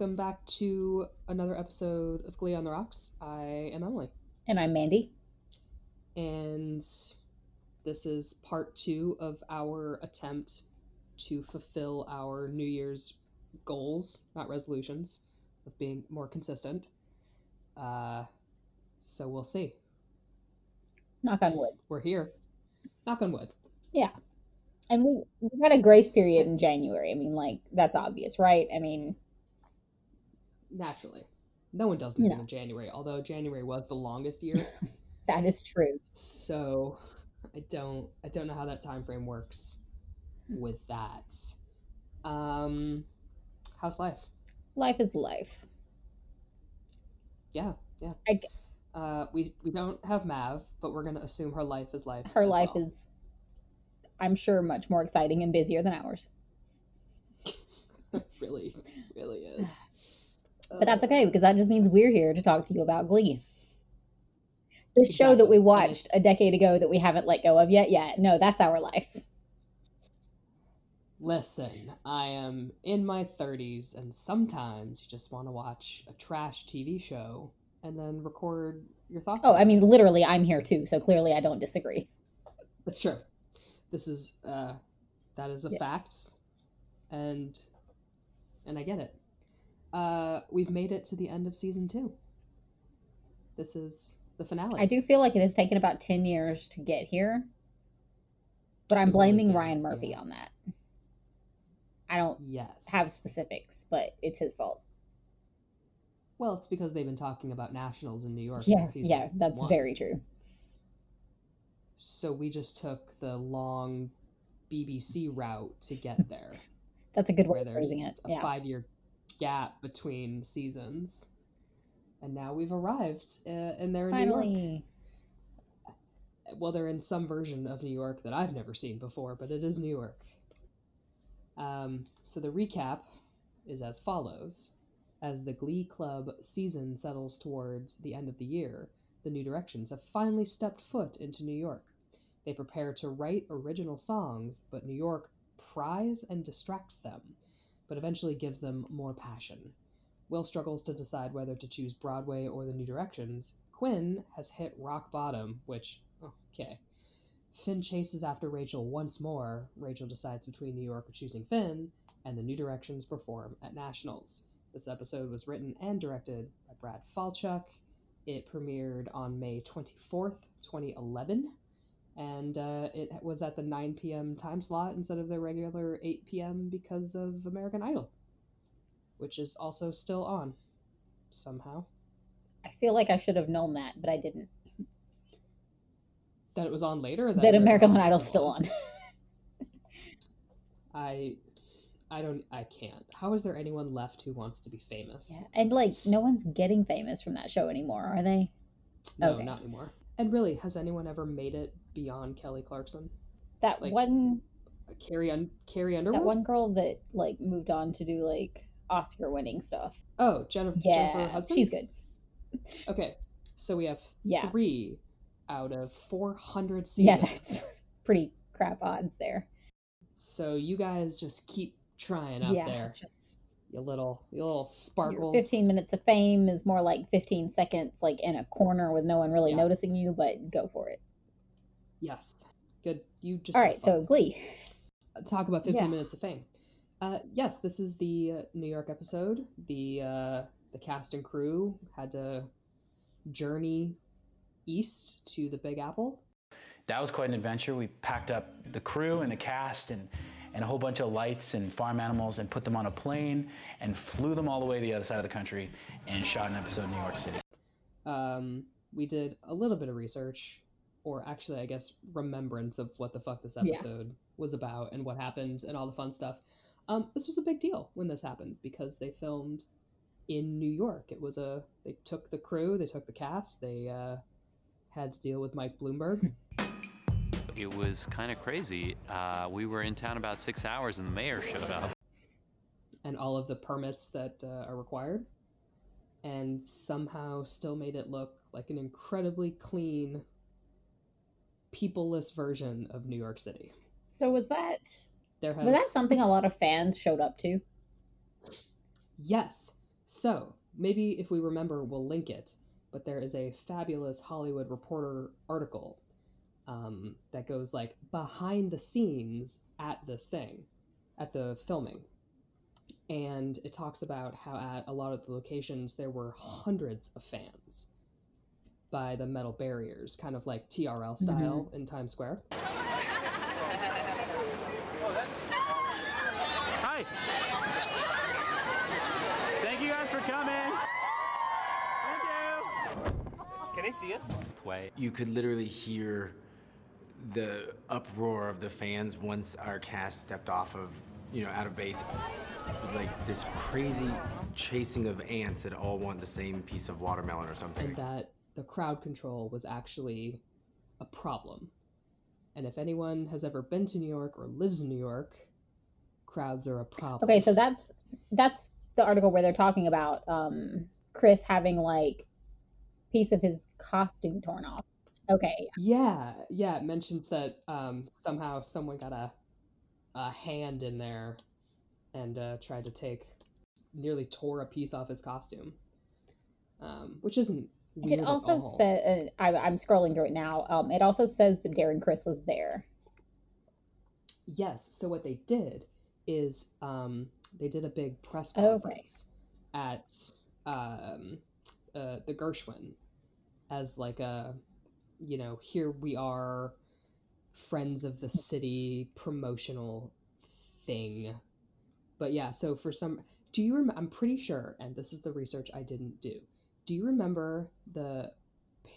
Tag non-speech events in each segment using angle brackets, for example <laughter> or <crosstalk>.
Welcome back to another episode of Glee on the Rocks. I am Emily. And I'm Mandy. And this is part two of our attempt to fulfill our New Year's goals, not resolutions, of being more consistent. Uh, so we'll see. Knock on wood. We're here. Knock on wood. Yeah. And we we had a grace period in January. I mean, like that's obvious, right? I mean, Naturally. No one does anything in January, although January was the longest year. <laughs> that is true. so I don't I don't know how that time frame works with that. Um how's life? Life is life. Yeah, yeah. I g- Uh we we don't have Mav, but we're gonna assume her life is life. Her life well. is, I'm sure, much more exciting and busier than ours. <laughs> really, really is. But that's okay because that just means we're here to talk to you about Glee. This show that we watched it's- a decade ago that we haven't let go of yet. yet. no, that's our life. Listen, I am in my 30s, and sometimes you just want to watch a trash TV show and then record your thoughts. Oh, I mean, literally, I'm here too, so clearly I don't disagree. That's true. This is uh, that is a Yes. fact, and and I get it. Uh, we've made it to the end of season two. This is the finale. I do feel like it has taken about 10 years to get here, but I'm really blaming Ryan Murphy yeah. on that. I don't Yes. have specifics, but it's his fault. Well, it's because they've been talking about nationals in New York. Yeah, since season yeah, that's one. very true. So we just took the long BBC route to get <laughs> there, That's a good way of phrasing it. a Yeah. five-year gap between seasons, and now we've arrived, uh, and they're in New York. Finally. well they're in some version of new york that i've never seen before but it is new york. Um, so the recap is as follows. As the glee club season settles towards the end of the year the new directions have finally stepped foot into new york. They prepare to write original songs but new york pries and distracts them but eventually gives them more passion will struggles to decide whether to choose broadway or the new directions quinn has hit rock bottom which Okay. Finn chases after Rachel once more. Rachel decides between New York or choosing Finn, and the New Directions perform at Nationals. This episode was written and directed by Brad Falchuk. It premiered on May 24th, 2011, and uh, it was at the 9 p.m. time slot instead of the regular 8 p.m. because of American Idol, which is also still on somehow. I feel like I should have known that, but I didn't. That it was on later. That, That American Idol Idol's still on. <laughs> I I don't I can't. How is there anyone left who wants to be famous? Yeah. And like, no one's getting famous from that show anymore, are they? No, Okay. not anymore. And really, has anyone ever made it beyond Kelly Clarkson? That Like, one, Carrie Un- Carrie Underwood? that one girl that like moved on to do like Oscar-winning stuff. Oh, Jennifer, Yeah, Jennifer Hudson. she's good. Okay, so we have Yeah. three out of four hundred <laughs> seasons. Yeah, that's pretty crap odds there. So you guys just keep trying out yeah, there, just you little you little your sparkles. 15 minutes of fame is more like 15 seconds, like in a corner with no one really Yeah. noticing you, but go for it. Yes, good. You just All have right, so. Glee. talk about 15 Yeah. minutes of fame. Uh, yes, this is the uh, New York episode. The uh, the cast and crew had to journey east to the Big Apple. That was quite an adventure. We packed up the crew and the cast and, and a whole bunch of lights and farm animals and put them on a plane and flew them all the way to the other side of the country and shot an episode in New York City. Um, we did a little bit of research, or actually, I guess, remembrance of what the fuck this Yeah. episode was about and what happened and all the fun stuff. Um, this was a big deal when this happened because they filmed in New York. It was a they took the crew, they took the cast, they uh, had to deal with Mike Bloomberg. <laughs> It was kind of crazy. Uh, we were in town about six hours and the mayor showed up. and all of the permits that uh, are required, and somehow still made it look like an incredibly clean, peopleless version of New York City. So was that There have was that something a lot of fans showed up to? yes, So maybe if we remember, we'll link it. But there is a fabulous Hollywood Reporter article um, that goes like behind the scenes at this thing, at the filming. And it talks about how at a lot of the locations there were hundreds of fans by the metal barriers, kind of like TRL style in Times Square. Hi. Thank you guys for coming. Thank you. Can they see us? Way. You could literally hear the uproar of the fans once our cast stepped off of, you know, out of base. It was like this crazy chasing of ants that all want the same piece of watermelon or something. and that the crowd control was actually a problem. And if anyone has ever been to New York or lives in New York, crowds are a problem. Okay, so that's that's the article where they're talking about um Chris having like piece of his costume torn off. Okay. yeah, yeah, it mentions that um, somehow someone got a a hand in there and uh, tried to take nearly tore a piece off his costume, um, which isn't. It also all. say uh, I, I'm scrolling through it now. Um, it also says that Darren Criss was there. Yes. So what they did is um, they did a big press Okay. conference at um, uh, the Gershwin as like a, you know, here we are, friends of the city promotional thing. But yeah, so for some, do you remember? I'm pretty sure, and this is the research I didn't do. Do you remember the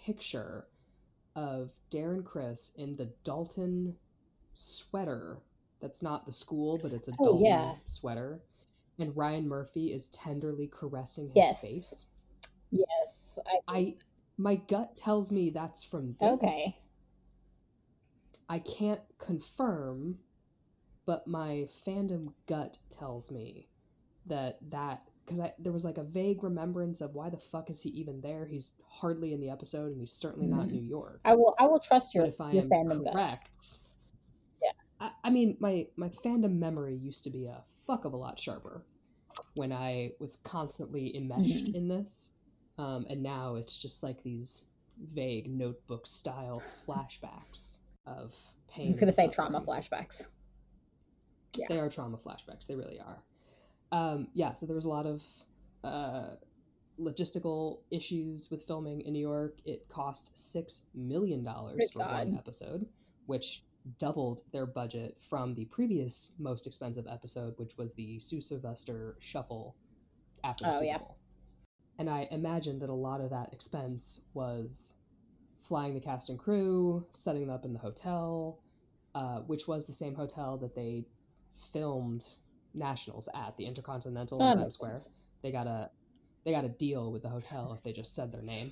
picture of Darren Criss in the Dalton sweater that's not the school, but it's a Oh, Dalton yeah. sweater. And Ryan Murphy is tenderly caressing his Yes. face. Yes. I, I my gut tells me that's from this. okay. I can't confirm, but my fandom gut tells me that that because I there was like a vague remembrance of why the fuck is he even there? He's hardly in the episode, and he's certainly not in New York. I will. I will trust your but if I your am fandom. gut. Yeah. I, I mean my my fandom memory used to be a fuck of a lot sharper when I was constantly enmeshed Mhm. in this, um, and now it's just like these vague notebook style flashbacks of pain. I'm just gonna say trauma flashbacks. Yeah. They are trauma flashbacks. They really are. Um, yeah, so there was a lot of uh, logistical issues with filming in New York. It cost six million dollars Good for one episode, which doubled their budget from the previous most expensive episode, which was the Sue Sylvester Shuffle after the Oh, Super yeah. And I imagine that a lot of that expense was flying the cast and crew, setting them up in the hotel, uh, which was the same hotel that they filmed Nationals at, the Intercontinental Oh, in Times Square. sense. They got a they got a deal with the hotel if they just said their name,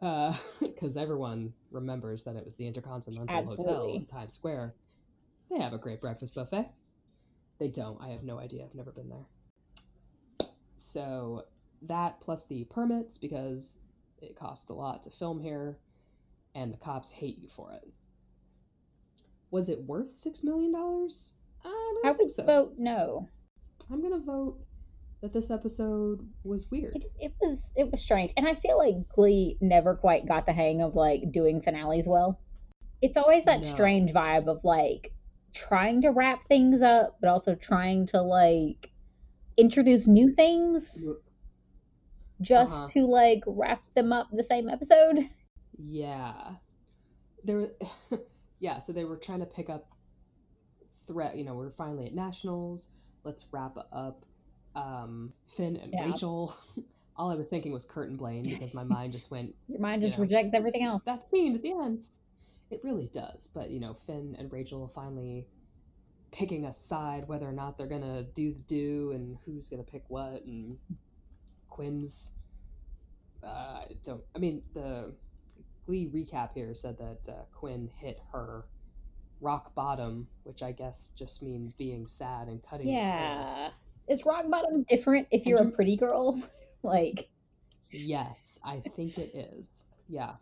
<laughs> because everyone remembers that it was the Intercontinental Hotel in Times Square. They have a great breakfast buffet. They don't. I have no idea. I've never been there. So that plus the permits because it costs a lot to film here, and the cops hate you for it. Was it worth six million dollars? I don't I think would so. vote no. I'm gonna vote that this episode was weird. It, it was it was strange, and I feel like Glee never quite got the hang of like doing finales well. It's always that No. strange vibe of like trying to wrap things up, but also trying to like introduce new things just Uh-huh. to like wrap them up the same episode. <laughs> Yeah. There <laughs> yeah, so they were trying to pick up threat, you know, we're finally at nationals. Let's wrap up um Finn and Yeah. Rachel. <laughs> All I was thinking was Kurt and Blaine because my mind just went Your mind You just know, rejects everything else. that scene at the end. It really does. But you know, Finn and Rachel finally picking a side whether or not they're gonna do the do and who's gonna pick what and Quinn's uh don't I mean the Glee recap here said that uh, Quinn hit her rock bottom, which I guess just means being sad and cutting. yeah. Is rock bottom different if you're a pretty girl? <laughs> like Yes, I think it is. Yeah.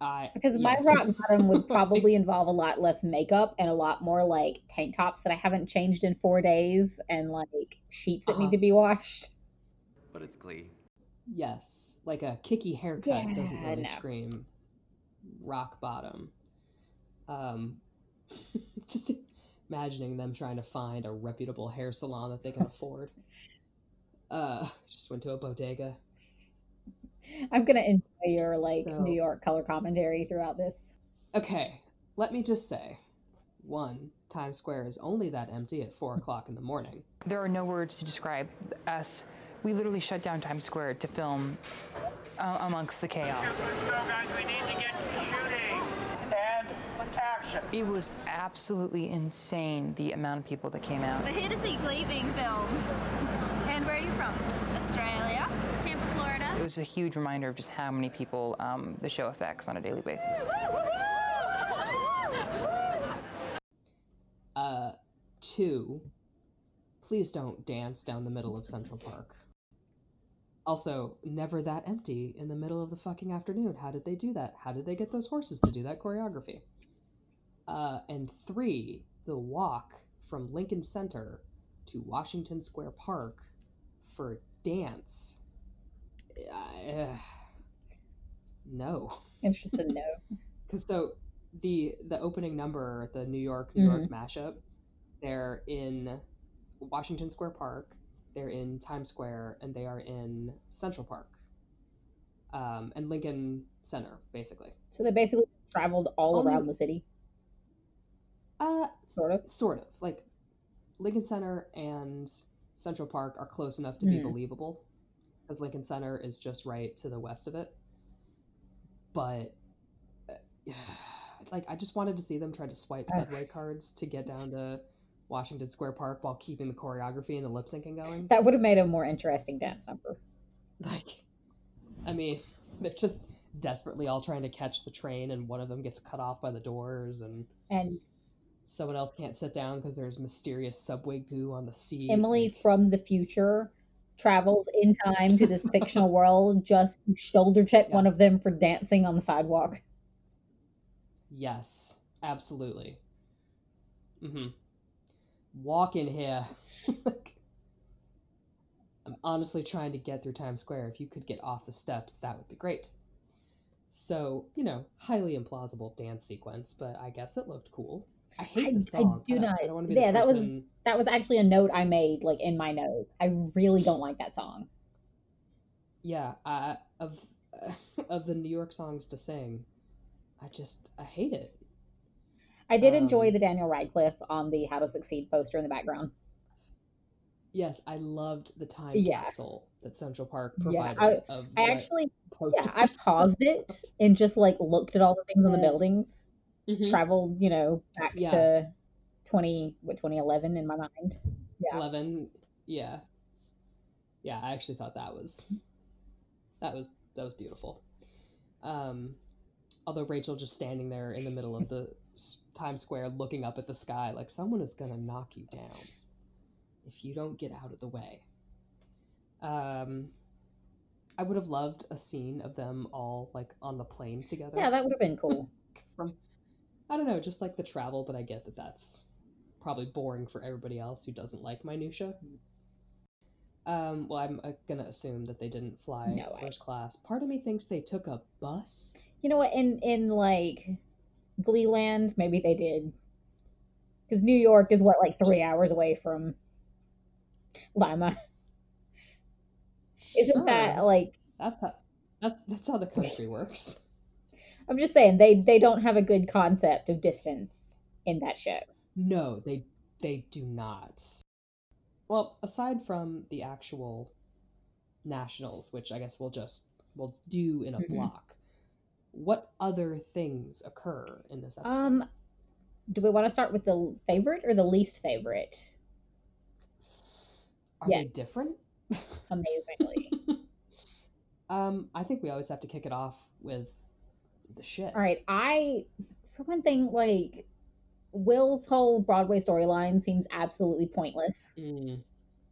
I because my yes. rock bottom would <laughs> probably involve a lot less makeup and a lot more like tank tops that I haven't changed in four days and like sheets that Uh-huh. need to be washed. But it's Glee. Yes, like a kicky haircut doesn't really no. scream rock bottom. Um, <laughs> just imagining them trying to find a reputable hair salon that they can <laughs> afford. Uh, just went to a bodega. I'm gonna enjoy your like So- New York color commentary throughout this. Okay, let me just say, one, Times Square is only that empty at four o'clock in the morning. There are no words to describe us. We literally shut down Times Square to film uh, amongst the chaos. So, guys, we need to get shooting. And action. It was absolutely insane the amount of people that came out. We're here to see Glee being filmed. And where are you from? Australia. Tampa, Florida. It was a huge reminder of just how many people um, the show affects on a daily basis. Uh, two, please don't dance down the middle of Central Park. Also, never that empty in the middle of the fucking afternoon. How did they do that? How did they get those horses to do that choreography? Uh, and three, the walk from Lincoln Center to Washington Square Park for dance. Uh, no. Interested to know. <laughs> because so the the opening number the new york new york mashup they're in washington square park they're in times square and they are in central park um, and lincoln center basically So they basically traveled all Only- around the city, uh sort of. sort of like lincoln center and central park are close enough to be Hmm. believable because lincoln center is just right to the west of it but uh, <sighs> like i just wanted to see them try to swipe subway cards to get down to washington square park while keeping the choreography and the lip syncing going That would have made a more interesting dance number. like i mean they're just desperately all trying to catch the train and one of them gets cut off by the doors and And someone else can't sit down because there's mysterious subway goo on the seat Emily like- from the future travels in time to this fictional <laughs> world just shoulder check one of them for dancing on the sidewalk. Yes, absolutely. Mm-hmm. Walk in here. <laughs> Like, I'm honestly trying to get through Times Square. If you could get off the steps, that would be great. So, you know, highly implausible dance sequence, but I guess it looked cool. I hate I- the song. do don't- not- I don't want to be yeah, that was- That was actually a note I made like in my notes. I really don't like that song. Yeah, I, of <laughs> of the New York songs to sing, I just I hate it. I did enjoy Um, the Daniel Radcliffe on the How to Succeed poster in the background. Yes, I loved the time Yeah. capsule that Central Park Yeah, provided of I actually posters. yeah, I paused it and just like looked at all the things on the buildings. Mhm. Traveled, you know, back Yeah. to twenty what twenty eleven in my mind. Yeah. 11 yeah yeah i actually thought that was that was that was beautiful um although rachel just standing there in the middle of the times square looking up at the sky like someone is gonna knock you down if you don't get out of the way um i would have loved a scene of them all like on the plane together Yeah, that would have been cool. <laughs> from I don't know, just like the travel, but I get that that's probably boring for everybody else who doesn't like minutia. Um, well, I'm uh, gonna assume that they didn't fly No, I- first class. Part of me thinks they took a bus. You know what? In in like Gleeland, maybe they did, because New York is what like three Just- hours away from Lima. Isn't that like? That's how, that, that's how the country works. I'm just saying they they don't have a good concept of distance in that show. No, they they do not. Well, aside from the actual nationals, which I guess we'll just we'll do in a Mhm. block. What other things occur in this episode? Um, do we want to start with the favorite or the least favorite? Are they different? Amazingly. <laughs> Um, I think we always have to kick it off with the shit. All right, I for one thing, like Will's whole Broadway storyline seems absolutely pointless. Mm,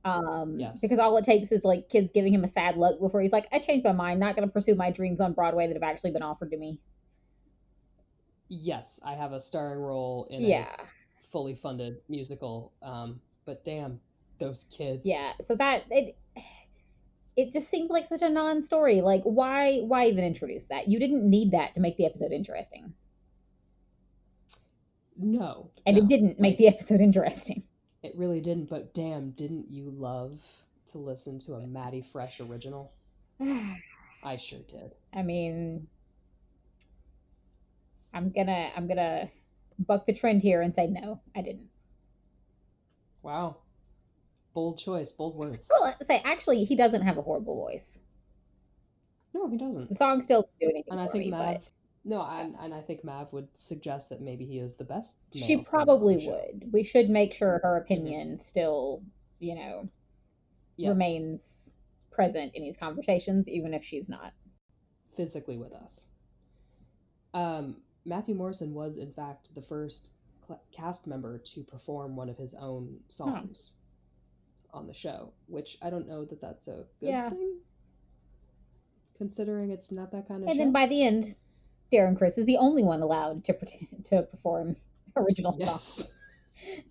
Um, Yes. because all it takes is like kids giving him a sad look before he's like, "I changed my mind. Not going to pursue my dreams on Broadway that have actually been offered to me." yes, I have a starring role in Yeah, a fully funded musical. Um, but damn, those kids. yeah. So that it it just seemed like such a non-story. Like why why even introduce that? You didn't need that to make the episode interesting. No. And no. it didn't make the <laughs> episode interesting. It really didn't, but damn, didn't you love to listen to a Maddie Fresh original? <sighs> I sure did. I mean, I'm gonna I'm gonna buck the trend here and say no, I didn't. Wow. Bold choice, bold words. Well, say actually, he doesn't have a horrible voice. No, he doesn't. The song still doesn't do anything And I think me, Mav. but No, and, and I think Mav would suggest that maybe he is the best. she probably would. We should make sure her opinion still, you know, Yes, remains present in these conversations, even if she's not. physically with us. Um, Matthew Morrison was, in fact, the first cl- cast member to perform one of his own songs on the show, which I don't know that that's a good Yeah. thing, considering it's not that kind of And show. then by the end, Darren Criss is the only one allowed to pretend, to perform <laughs> original songs. yes.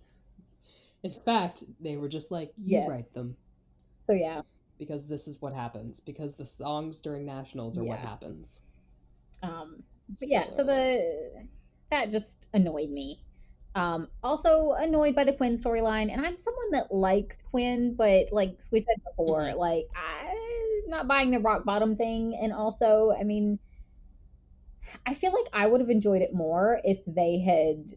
In fact, they were just like, you Yes. write them So yeah, because this is what happens. Because the songs during nationals are what happens. um, but yeah. So the that just annoyed me. Um, also annoyed by the Quinn storyline, and I'm someone that likes Quinn, but like we said before, Mhm. like I'm not buying the rock bottom thing, and also, I mean, I feel like I would have enjoyed it more if they had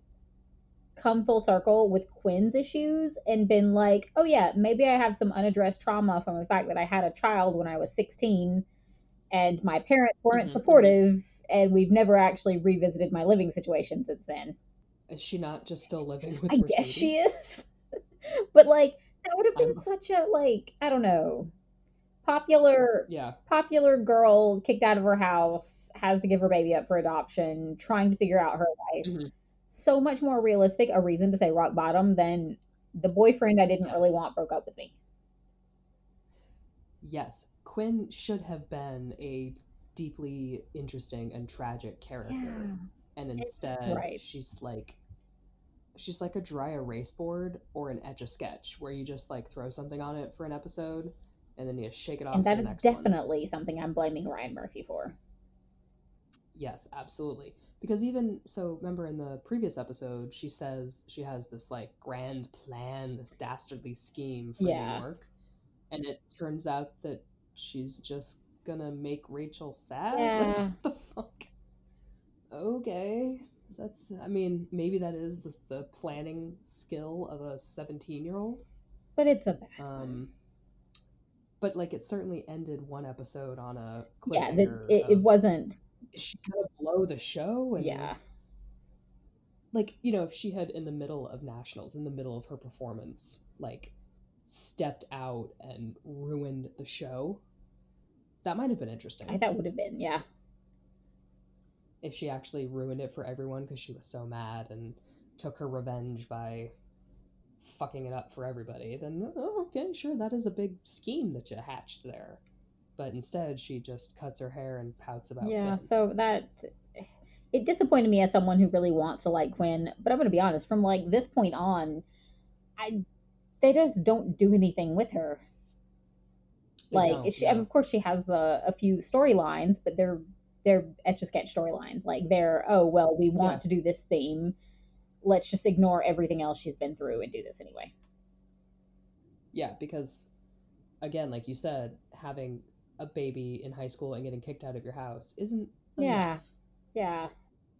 come full circle with Quinn's issues and been like, oh yeah, maybe I have some unaddressed trauma from the fact that I had a child when I was 16 and my parents weren't Mhm. supportive and we've never actually revisited my living situation since then. Is she not just still living with I guess she is. <laughs> but like that would have been I'm- such a like, I don't know, popular Yeah. popular girl kicked out of her house, has to give her baby up for adoption, trying to figure out her life. Mhm. So much more realistic a reason to say rock bottom than the boyfriend I didn't really want broke up with me. Yes, Quinn should have been a deeply interesting and tragic character, and instead right. she's like she's like a dry erase board or an etch a sketch where you just like throw something on it for an episode and then you shake it off And that the is next one. definitely something I'm blaming Ryan Murphy for. Yes, absolutely. Because even so, remember in the previous episode, she says she has this like grand plan, this dastardly scheme for Yeah. New York, and it turns out that she's just gonna make Rachel sad. <laughs> Like, Yeah. what the fuck? Okay, that's. I mean, maybe that is the the planning skill of a seventeen-year-old. But it's a bad. Um, but like, it certainly ended one episode on a Yeah, cliffhanger it, it wasn't. She gonna blow the show? And Yeah. like you know if she had in the middle of nationals in the middle of her performance like stepped out and ruined the show that might have been interesting I thought would have been, yeah. if she actually ruined it for everyone because she was so mad and took her revenge by fucking it up for everybody then oh, okay sure that is a big scheme that you hatched there but instead she just cuts her hair and pouts about Yeah, Finn. so that it disappointed me as someone who really wants to like Quinn, but I'm going to be honest, from like this point on, I they just don't do anything with her. They like she, no. of course she has the a few storylines, but they're they're etch a sketch storylines. Like they're oh well, we want Yeah. to do this theme. Let's just ignore everything else she's been through and do this anyway. Yeah, because again, like you said, having a baby in high school and getting kicked out of your house isn't Yeah. enough. Yeah.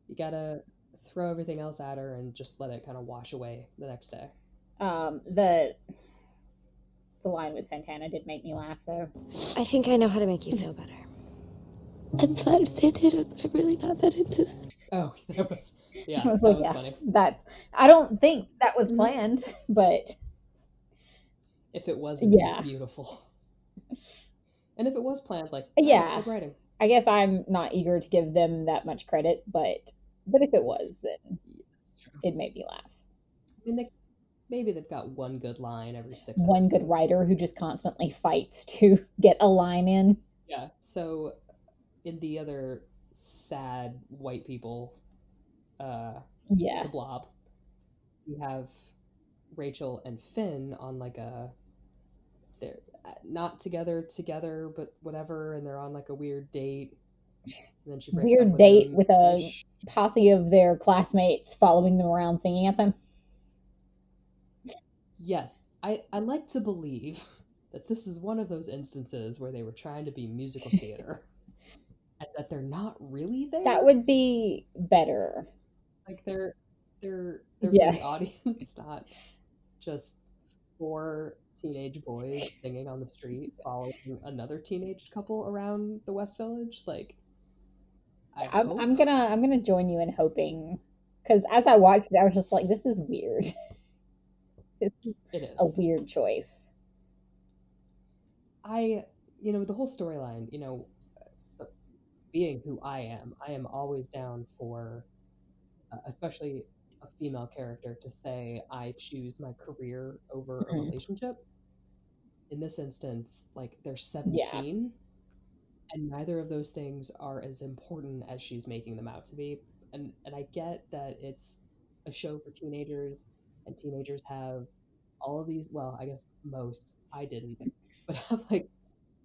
You gotta throw everything else at her and just let it kind of wash away the next day. Um the the line with Santana did make me laugh though. I think I know how to make you feel better. I'm flattered Santana, but I'm really not that into that. Oh, <laughs> that was yeah, I that was was yeah, funny. that's. I don't think that was Mhm. planned, <laughs> but If it wasn't, Yeah. it's beautiful. And if it was planned, like Yeah. writing. I guess I'm not eager to give them that much credit. But but if it was, then it made me laugh. I mean, they, maybe they've got one good line every six. One good writer who just constantly fights to <laughs> get a line in. Yeah. So, in the other sad white people, uh, Yeah, the blob we have rachel and finn on like a they're uh, not together together, but whatever, and they're on like a weird date. And then she breaks Weird with date him, with a posse of their classmates following them around singing at them. Yes, I I like to believe <laughs> that this is one of those instances where they were trying to be musical <laughs> theater, that they're not really there. That would be better. like they're they're they're Yeah. for the audience, <laughs> not just four teenage boys singing on the street following another teenage couple around the West Village. Like, I I'm. I'm gonna I'm gonna join you in hoping because as I watched it, I was just like, this is weird. <laughs> this is it is a weird choice. I, you know, the whole storyline, you know, being who I am, I am always down for, uh, especially a female character, to say, I choose my career over a Mhm. relationship. In this instance, like they're 17, and neither of those things are as important as she's making them out to be. And, and I get that it's a show for teenagers, and teenagers have all of these, well, I guess most, I didn't, but <laughs> have like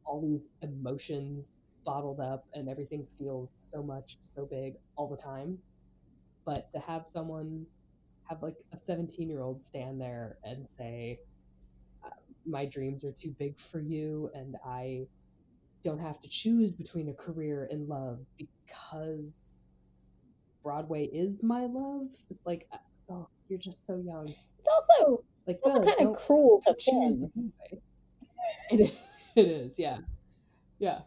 all these emotions bottled up and everything feels so much so big all the time but to have someone have like a 17 year old stand there and say uh, my dreams are too big for you and i don't have to choose between a career and love because broadway is my love it's like uh, oh you're just so young It's also like it's also no, kind of cruel to choose Finn. the Broadway. It is, <laughs> it is, yeah, yeah.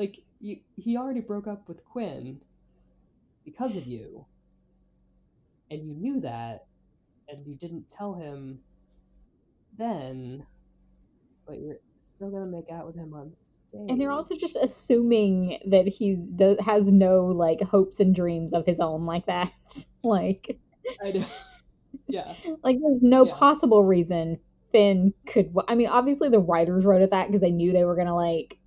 Like you, he already broke up with Quinn because of you, and you knew that, and you didn't tell him then, but you're still gonna make out with him on stage. And they're also just assuming that he's do, has no like hopes and dreams of his own like that. <laughs> like I know. <laughs> Yeah, like there's no Yeah. possible reason Finn could. I mean, obviously the writers wrote it that because they knew they were gonna like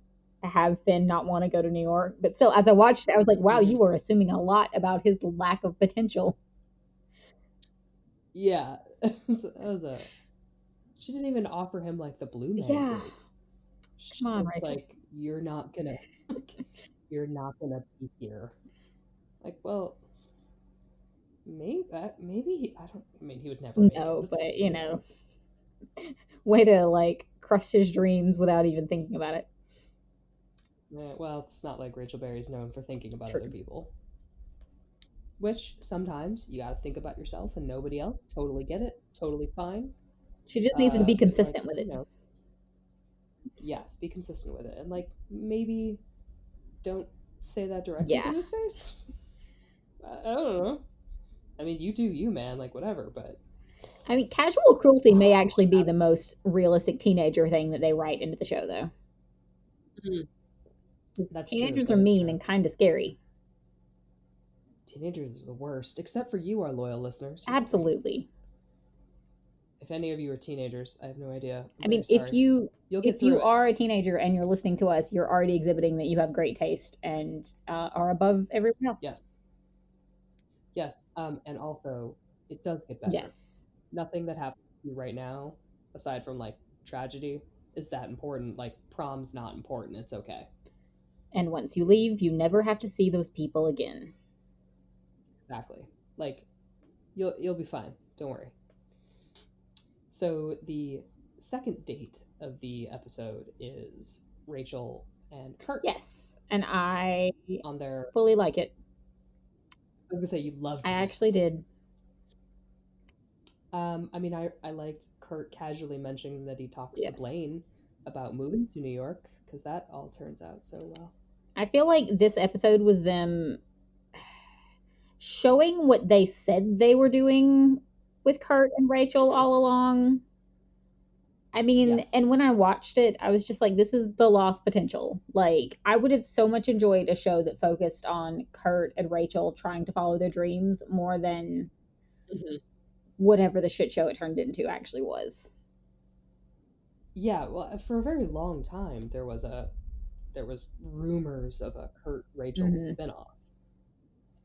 have Finn not want to go to New York. But still, as I watched, it, I was like, wow, you were assuming a lot about his lack of potential. yeah. <laughs> Was, was a. She didn't even offer him like the blue man. Yeah. She Come on, Rachel. like, "You're not gonna, <laughs> you're not gonna be here." Like, well, maybe uh, maybe he, I don't. I mean, he would never. it, No, but you know, <laughs> way to like crush his dreams without even thinking about it. Eh, well, it's not like Rachel Berry's known for thinking about True. other people. Which sometimes you got to think about yourself and nobody else. Totally get it. Totally fine. She just needs to Uh, be consistent like, with it. you know, yes, be consistent with it, and like maybe don't say that directly Yeah. to his face. I, I don't know. I mean, you do you, man. Like whatever, but I mean, casual cruelty may <sighs> actually be the most realistic teenager thing that they write into the show, though. That's Teenagers that are mean true. and kind of scary. Teenagers are the worst, except for you, our loyal listeners. Absolutely. If any of you are teenagers, I have no idea. I'm I mean, if you You'll if you it. are a teenager and you're listening to us, you're already exhibiting that you have great taste and uh, are above everyone else. Yes. Yes. Um, and also, it does get better. Yes. Nothing that happens to you right now, aside from like tragedy, is that important. Like prom's not important. It's okay. And once you leave, you never have to see those people again. Exactly. Like, you'll you'll be fine. Don't worry. So the second date of the episode is Rachel and Kurt. Yes. And I On their, fully like it. I was gonna say you loved. I actually did. Um, I mean, I I liked Kurt casually mentioning that he talks Yes. to Blaine about moving to New York because that all turns out so well. I feel like this episode was them showing what they said they were doing with Kurt and Rachel all along. I mean, Yes. and when I watched it, I was just like, this is the lost potential. Like, I would have so much enjoyed a show that focused on Kurt and Rachel trying to follow their dreams more than Mhm. whatever the shit show it turned into actually was. Yeah, well, for a very long time there was a there was rumors of a Kurt Rachel Mhm. spinoff.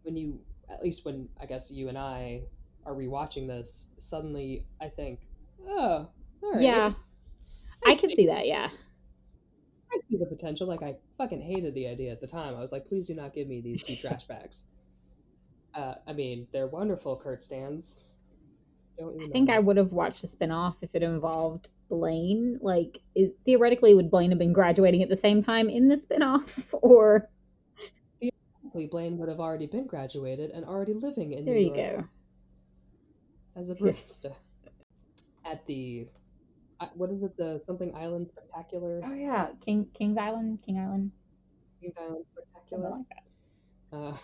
When you at least when I guess you and I are rewatching this, suddenly I think, oh, all right. Yeah. I can see that, yeah. I see the potential. Like I fucking hated the idea at the time. I was like, please do not give me these two trash <laughs> bags. Uh, I mean, they're wonderful Kurt stands. Don't I think me. I would have watched the spinoff if it involved Blaine. Like, it, theoretically, would Blaine have been graduating at the same time in the spinoff? <laughs> Or Lee Blaine would have already been graduated and already living in there New you York go. as a barista at the what is it the something Island Spectacular Oh yeah, King King's Island, King Island, King Island something Spectacular like that. uh,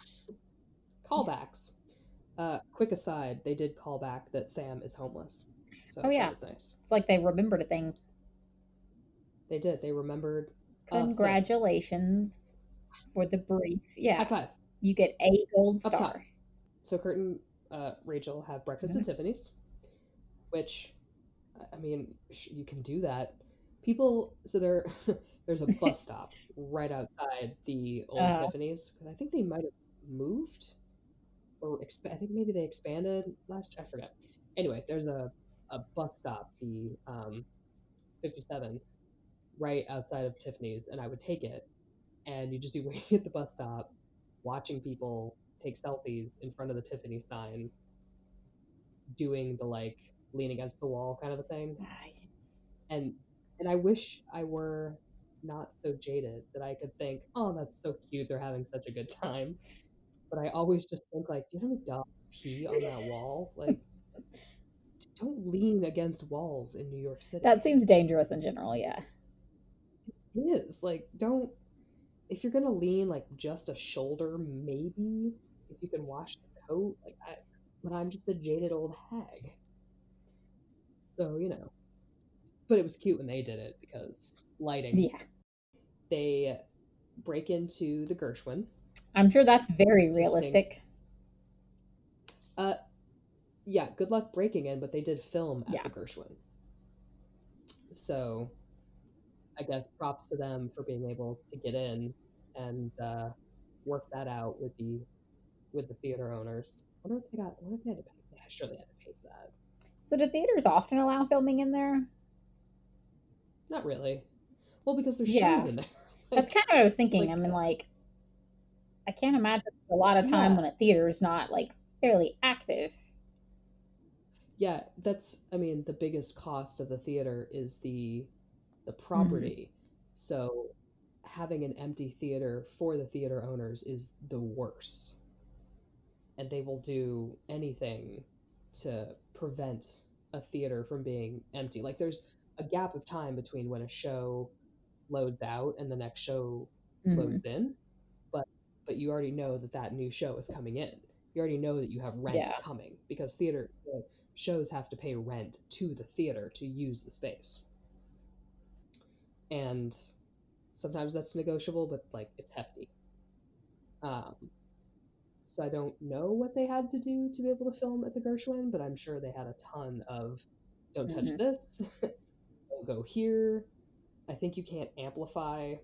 callbacks. Uh, quick aside, they did call back that Sam is homeless. So Oh, yeah. that was nice. It's like they remembered a thing. They did. They remembered. Congratulations for the brief. Yeah. High five. you get a gold Up top. star. So Kurt and uh, Rachel have breakfast Mm-hmm. at Tiffany's, which, I mean, you can do that. People, so there, <laughs> there's a bus <laughs> stop right outside the old Uh-huh. Tiffany's. I think they might have moved, or exp- I think maybe they expanded last. I forget. Anyway, there's a a bus stop, the um, 57, right outside of Tiffany's, and I would take it, and you'd just be <laughs> waiting at the bus stop, watching people take selfies in front of the Tiffany sign, doing the like lean against the wall kind of a thing. And and I wish I were not so jaded that I could think, oh, that's so cute. They're having such a good time. But I always just think like, do you know a dog pee on that wall? Like, <laughs> don't lean against walls in New York City. That seems dangerous in general. Yeah. It is like don't if you're gonna lean like just a shoulder, maybe if you can wash the coat. Like I, but I'm just a jaded old hag. So you know, but it was cute when they did it because lighting. Yeah. They break into the Gershwin. I'm sure that's very realistic. Uh, yeah. Good luck breaking in, but they did film at Yeah. the Gershwin. So, I guess props to them for being able to get in and uh, work that out with the with the theater owners. I wonder if they got. I wonder if they had to pay. Yeah, sure they had to pay for that. So do theaters often allow filming in there? Not really. Well, because there's Yeah. shows in there. <laughs> That's kind of what I was thinking. like, I mean, like, I can't imagine a lot of time Yeah. when a theater is not like fairly active. Yeah that's i mean the biggest cost of the theater is the the property. So having an empty theater for the theater owners is the worst. And they will do anything to prevent a theater from being empty. Like there's a gap of time between when a show loads out and the next show Mhm. loads in but but you already know that that new show is coming in. You already know that you have rent Yeah. coming because theater uh, shows have to pay rent to the theater to use the space. And sometimes that's negotiable but like it's hefty. Um so i don't know what they had to do to be able to film at the gershwin but i'm sure they had a ton of don't touch Mhm. this. <laughs> Don't go here. I think you can't amplify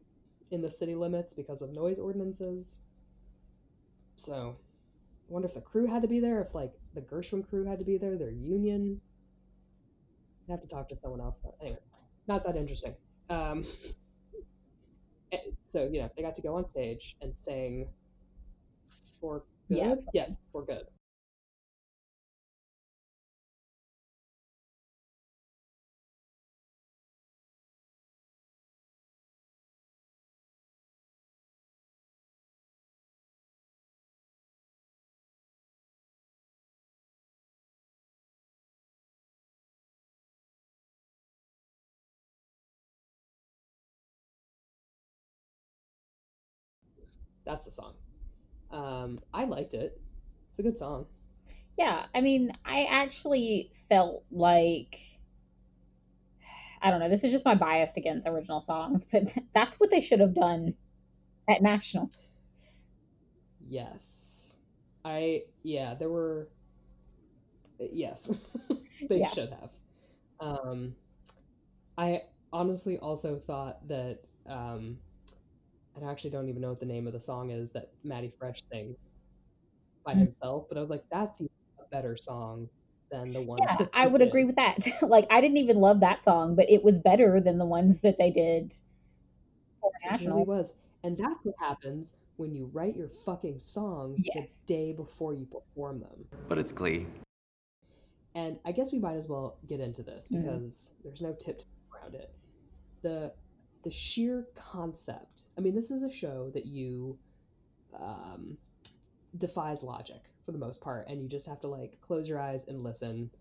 in the city limits because of noise ordinances. So I wonder if the crew had to be there, if like the Gershwin crew had to be there, their union. I'd have to talk to someone else, but anyway, not that interesting. Um, eh, so you know, they got to go on stage and sing for good. Yeah. Yes, for good. That's the song. Um, I liked it. It's a good song. Yeah, I mean, I actually felt like I don't know, this is just my bias against original songs, <laughs> but that's what they should have done at Nationals. Yes. I yeah, there were yes. <laughs> they Yeah. should have. Um I honestly also thought that um I actually don't even know what the name of the song is that Matty Fresh sings by Mm. himself, but I was like that's even a better song than the one. Yeah, that I would did. agree with that. <laughs> like, I didn't even love that song, but it was better than the ones that they did for It really was. And that's what happens when you write your fucking songs Yes. the day before you perform them. But it's Glee. And I guess we might as well get into this Mhm. because there's no tip around it. The the sheer concept. I mean, this is a show that you um, defies logic for the most part, and you just have to like close your eyes and listen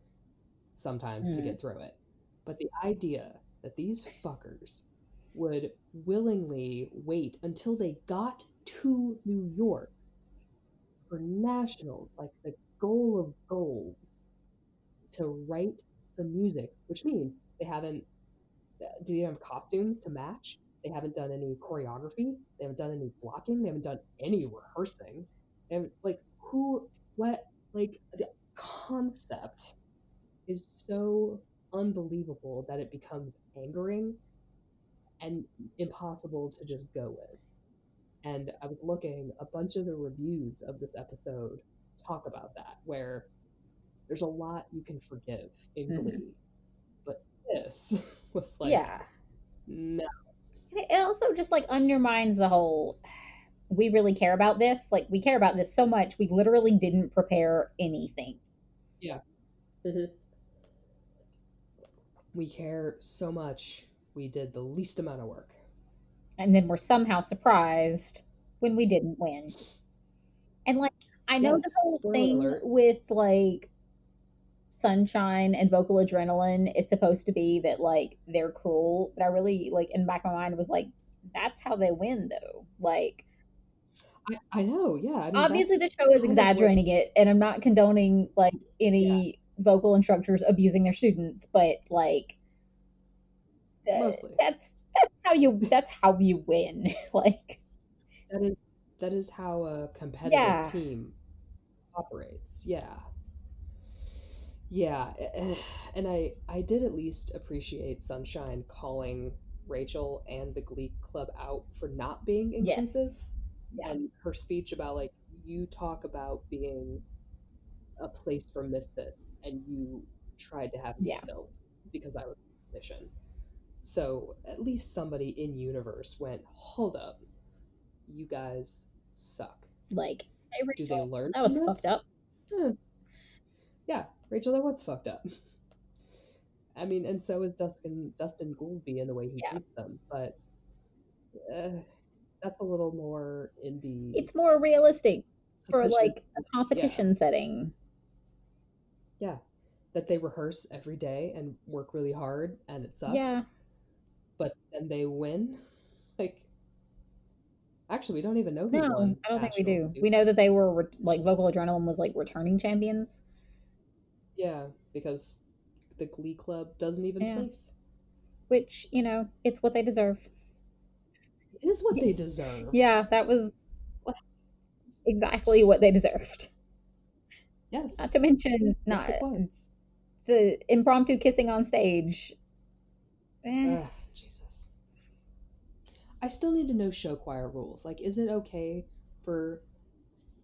sometimes to Mhm. get through it. But the idea that these fuckers would willingly wait until they got to New York for nationals, like the goal of goals, to write the music, which means they haven't. Do you have costumes to match? They haven't done any choreography. They haven't done any blocking. They haven't done any rehearsing. And like who, what, like the concept is so unbelievable that it becomes angering and impossible to just go with. And I was looking, a bunch of the reviews of this episode talk about that, where there's a lot you can forgive in Mhm. Glee. But this <laughs> <laughs> was like, yeah. no. It it also just like undermines the whole <sighs> we really care about this. Like we care about this so much, we literally didn't prepare anything. Yeah. Mm-hmm. We care so much, we did the least amount of work. And then we're somehow surprised when we didn't win. And like I know Yes, the whole thing alert. with like sunshine and vocal adrenaline is supposed to be that like they're cruel, but I really like in the back of my mind was like, that's how they win though. Like I, I know, yeah. I mean, obviously the show is kind of what- exaggerating it and i'm not condoning like any vocal instructors abusing their students but like uh, that's that's how you that's how you win <laughs> like That is that is how a competitive Yeah. team operates. Yeah. Yeah, eh, and I I did at least appreciate Sunshine calling Rachel and the Glee Club out for not being inclusive. yes yeah And her speech about like you talk about being a place for misfits and you tried to have me Yeah. built because I was a musician. So at least somebody in universe went, hold up, you guys suck. like hey Do they learn? that was fucked up Eh. Yeah, Rachel, that was fucked up. I mean, and so is Dustin Dustin Goolsby in the way he Yeah. treats them, but uh, that's a little more in the it's more realistic for like a competition setting Yeah, that they rehearse every day and work really hard, and it sucks. Yeah. But then they win. Like, actually, we don't even know who no won. i don't think we do nationals, we know that they were re- like vocal adrenaline was like returning champions Yeah, because the Glee Club doesn't even Yeah. place. which you know it's what they deserve It is what they deserve. <laughs> yeah that was exactly what they deserved Yes. Not to mention, not it was. the impromptu kissing on stage. Eh, Ugh, Jesus. I still need to know show choir rules. Like, is it okay for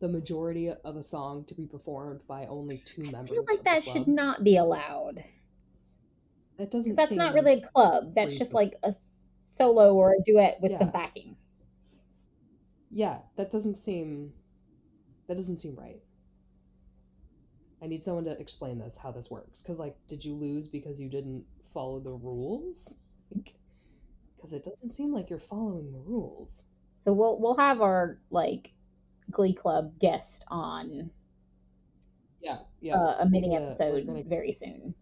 the majority of a song to be performed by only two I members? feel like that should not be allowed. That doesn't. That's not really a club. That's just like a solo or a duet with some backing. Yeah, that doesn't seem. That doesn't seem right. I need someone to explain this, how this works. Because, like, did you lose because you didn't follow the rules? Because it doesn't seem like you're following the rules. So we'll we'll have our like Glee Club guest on Yeah, yeah. uh, a mini episode gonna- very soon.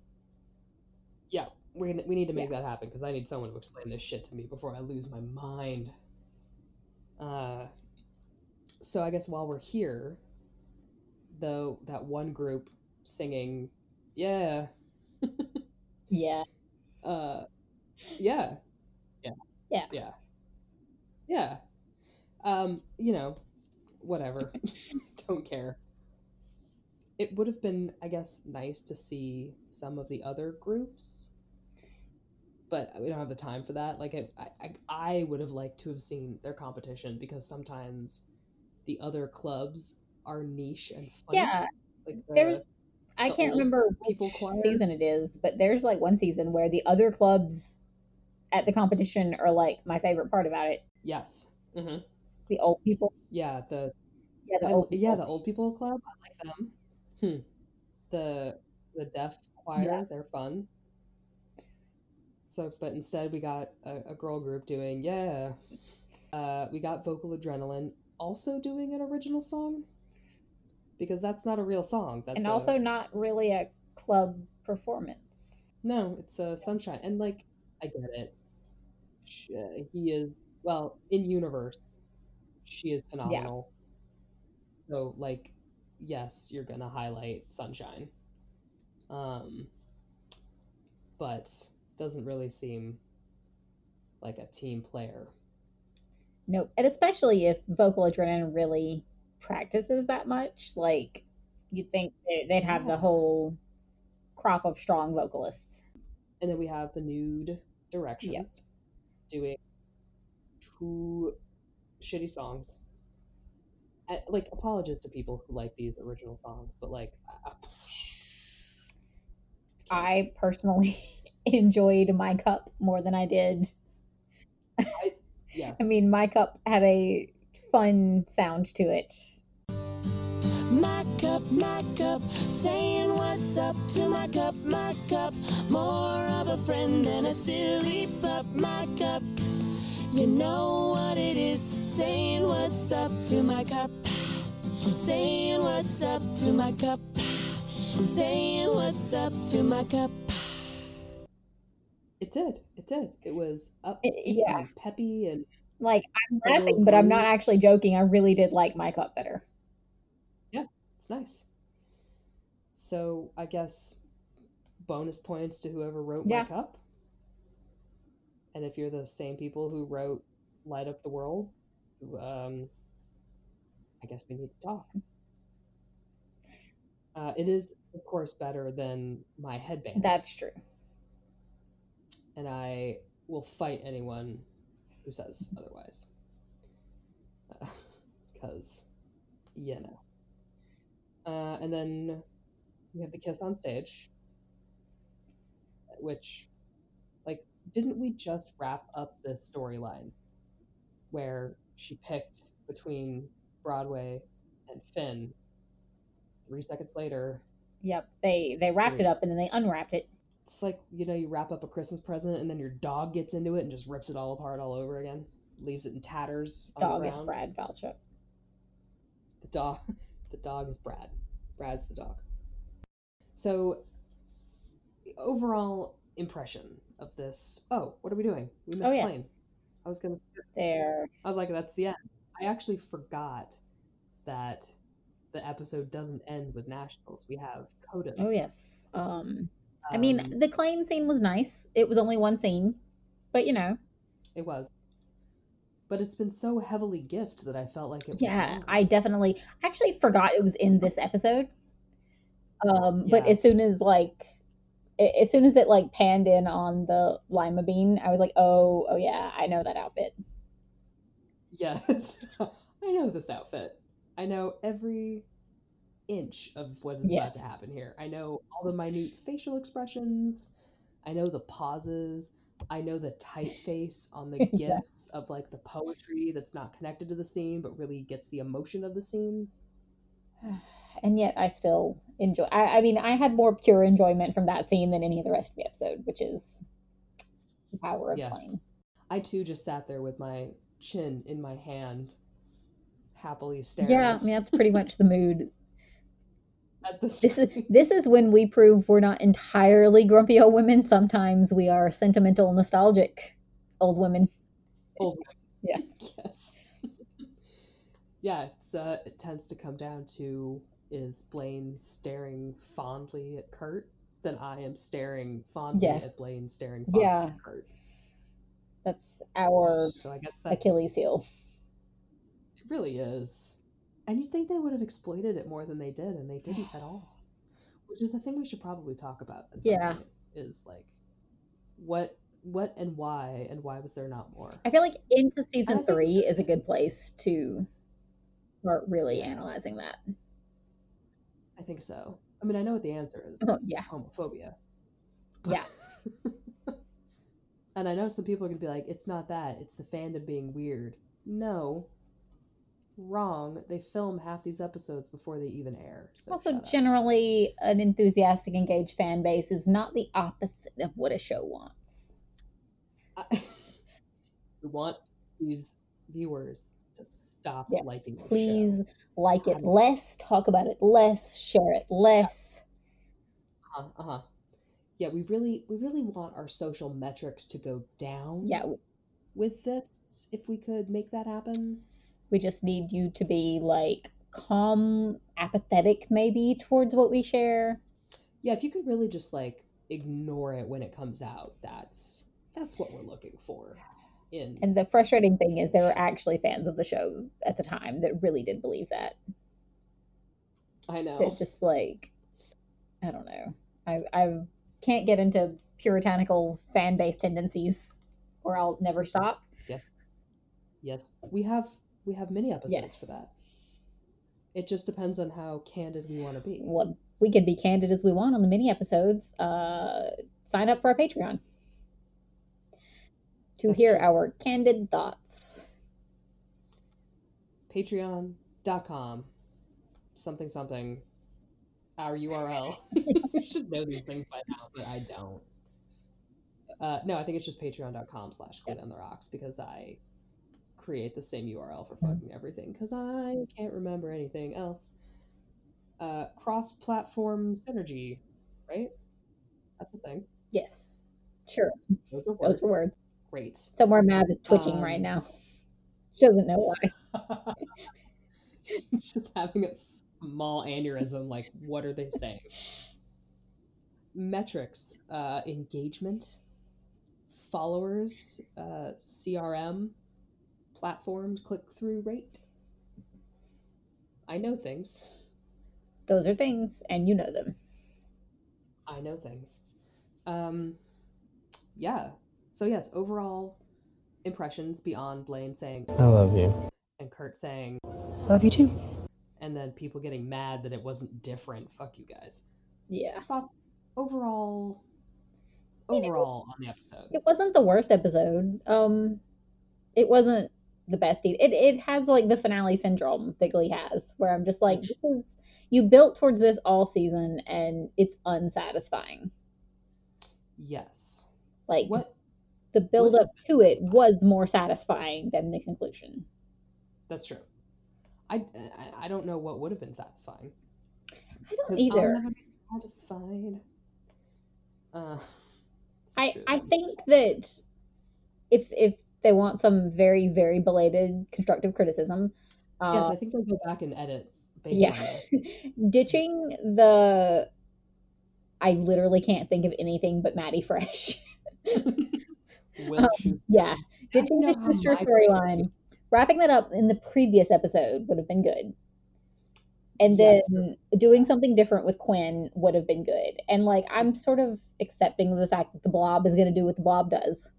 Yeah, we're gonna, we need to make that happen because I need someone to explain this shit to me before I lose my mind. Uh, so I guess while we're here, though, that one group singing, yeah, <laughs> Yeah. uh, yeah, yeah, Yeah. yeah, yeah. Um, you know, whatever. <laughs> <laughs> Don't care. It would have been, I guess, nice to see some of the other groups, but we don't have the time for that. Like, I, I, I would have liked to have seen their competition because sometimes the other clubs are niche and funny. Yeah. like the, There's I can't remember people which choir? season it is, but there's like one season where the other clubs at the competition are like my favorite part about it. Yes. hmm The old people. Yeah, the Yeah, the I- old yeah, people. the old people club. I like them. Hmm. The the deaf choir, Yeah. they're fun. So, but instead we got a, a girl group doing yeah. Uh, we got vocal adrenaline also doing an original song because that's not a real song. That's and a- also not really a club performance. no, it's a sunshine, and like I get it. He is well in universe. She is phenomenal. So like, yes, you're gonna highlight sunshine. Um, but doesn't really seem like a team player. Nope. And especially if vocal adrenaline really practices that much, like you'd think they- they'd have the whole crop of strong vocalists. And then we have the New Directions doing two shitty songs. Uh, like apologies to people who like these original songs, but like I- I- I personally <laughs> enjoyed My Cup more than I did. <laughs> yes, I mean, My Cup had a fun sound to it. My cup, my cup, saying what's up to my cup, my cup. More of a friend than a silly pup, my cup. You know what it is, saying what's up to my cup. I'm saying what's up to my cup. I'm saying what's up to my cup. it did, it did. It was up, eh, It- yeah. and peppy, and Like, I'm laughing, but I'm not actually joking. I really did like My Cup better. Yeah, it's nice. So I guess bonus points to whoever wrote Yeah. My Cup. And if you're the same people who wrote Light Up the World, um, I guess we need to talk. Uh, it is, of course, better than my headband. That's true. and I will fight anyone who says otherwise. <laughs> Because, you know. Uh, and then we have the kiss on stage, which, didn't we just wrap up this storyline where she picked between Broadway and Finn? Three seconds later, Yep. They they wrapped it up and then they unwrapped it. it's like you know you wrap up a christmas present and then your dog gets into it and just rips it all apart all over again leaves it in tatters on Dog is. Brad Falchuk. the dog <laughs> the dog is brad brad's the dog so overall impression of this oh what are we doing we missed Oh Klaine yes. i was gonna There. i was like that's the end i actually forgot that the episode doesn't end with nationals we have codas Oh yes. Um I mean, Um, the Klaine scene was nice. It was only one scene, but you know, It was. But it's been so heavily gift that I felt like it yeah. I definitely actually forgot it was in this episode. Um, but as soon as like, as soon as it like panned in on the lima bean, I was like, oh, oh yeah, I know that outfit. Yes. I know this outfit. I know every inch of what is about to happen here. I know all the minute facial expressions. I know the pauses. I know the tight face on the Yeah. gifts of like the poetry that's not connected to the scene but really gets the emotion of the scene. And yet, I still enjoy. I, I mean, I had more pure enjoyment from that scene than any of the rest of the episode, which is the power of Yes. Klaine. I too just sat there with my chin in my hand, happily staring Yeah, I mean that's pretty much the mood. <laughs> at the This is this is when we prove we're not entirely grumpy old women. Sometimes we are sentimental, nostalgic old women. old Yeah. <laughs> Yes. <laughs> yeah, it's uh, it tends to come down to is Blaine staring fondly at Kurt, then I am staring fondly Yes. at Blaine staring fondly Yeah. at Kurt. That's our So I guess that's Achilles heel. it really is. And you'd think they would have exploited it more than they did, and they didn't at all. <sighs> Which is the thing we should probably talk about at some Yeah. point, is like what what and why and why was there not more? I feel like into season think- three is a good place to start really analyzing that. I think so. I mean, I know what the answer is. Oh, yeah. Homophobia. Yeah. <laughs> And I know some people are going to be like, it's not that. It's the fandom being weird. No. Wrong. They film half these episodes before they even air. So also, generally, an enthusiastic, engaged fan base is not the opposite of what a show wants. <laughs> we want these viewers to stop Yes, liking. Please like it less, talk about it less, share it less. Uh-huh, uh-huh. Yeah, we really we really want our social metrics to go down. Yeah. With this, if we could make that happen. We just need you to be like calm, apathetic, maybe towards what we share. Yeah, if you could really just like ignore it when it comes out, that's that's what we're looking for. In And the frustrating thing is, there were actually fans of the show at the time that really did believe that. I know. That just like, I don't know. I I can't get into puritanical fan base tendencies, or I'll never stop. Yes. Yes. We have we have many episodes for that. It just depends on how candid we want to be. Well, we can be candid as we want on the mini episodes. Uh, sign up for our Patreon to That's hear true. our candid thoughts. Patreon.com something something our URL. I <laughs> should know these things by now, but I don't. Uh, no, I think it's just patreon.com slash Queen on the Rocks because I create the same URL for fucking everything because I can't remember anything else. Uh, cross platform synergy, right? That's a thing. Yes, sure. Those are Those were words. Great. Somewhere Mav is twitching Um, right now. She doesn't know why. <laughs> just having a small aneurysm. Like, what are they saying? Metrics, uh, engagement, followers, uh, CRM, platformed click through rate. I know things. Those are things, and you know them. I know things. Um, yeah. So yes, overall impressions beyond Blaine saying I love you. and Kurt saying I Love you too. and then people getting mad that it wasn't different. Fuck you guys. Yeah. Thoughts overall overall on the episode. It wasn't the worst episode. Um, it wasn't the best. e- It it has like the finale syndrome that Glee has, where I'm just like, this is you built towards this all season, and it's unsatisfying. Yes. Like What the build up to it was more satisfying than the conclusion. that's true. I, I I don't know what would have been satisfying. I don't either. I'll never satisfied. Uh, I true. I think that if if they want some very very belated constructive criticism, uh, yes, I think they'll go back and edit yeah, <laughs> ditching the. I literally can't think of anything but Maddie Fresh. <laughs> Will Um, yeah, ditching the Schuester storyline, wrapping that up in the previous episode would have been good. And then Yes. doing something different with Quinn would have been good. And like I'm sort of accepting the fact that the blob is going to do what the blob does.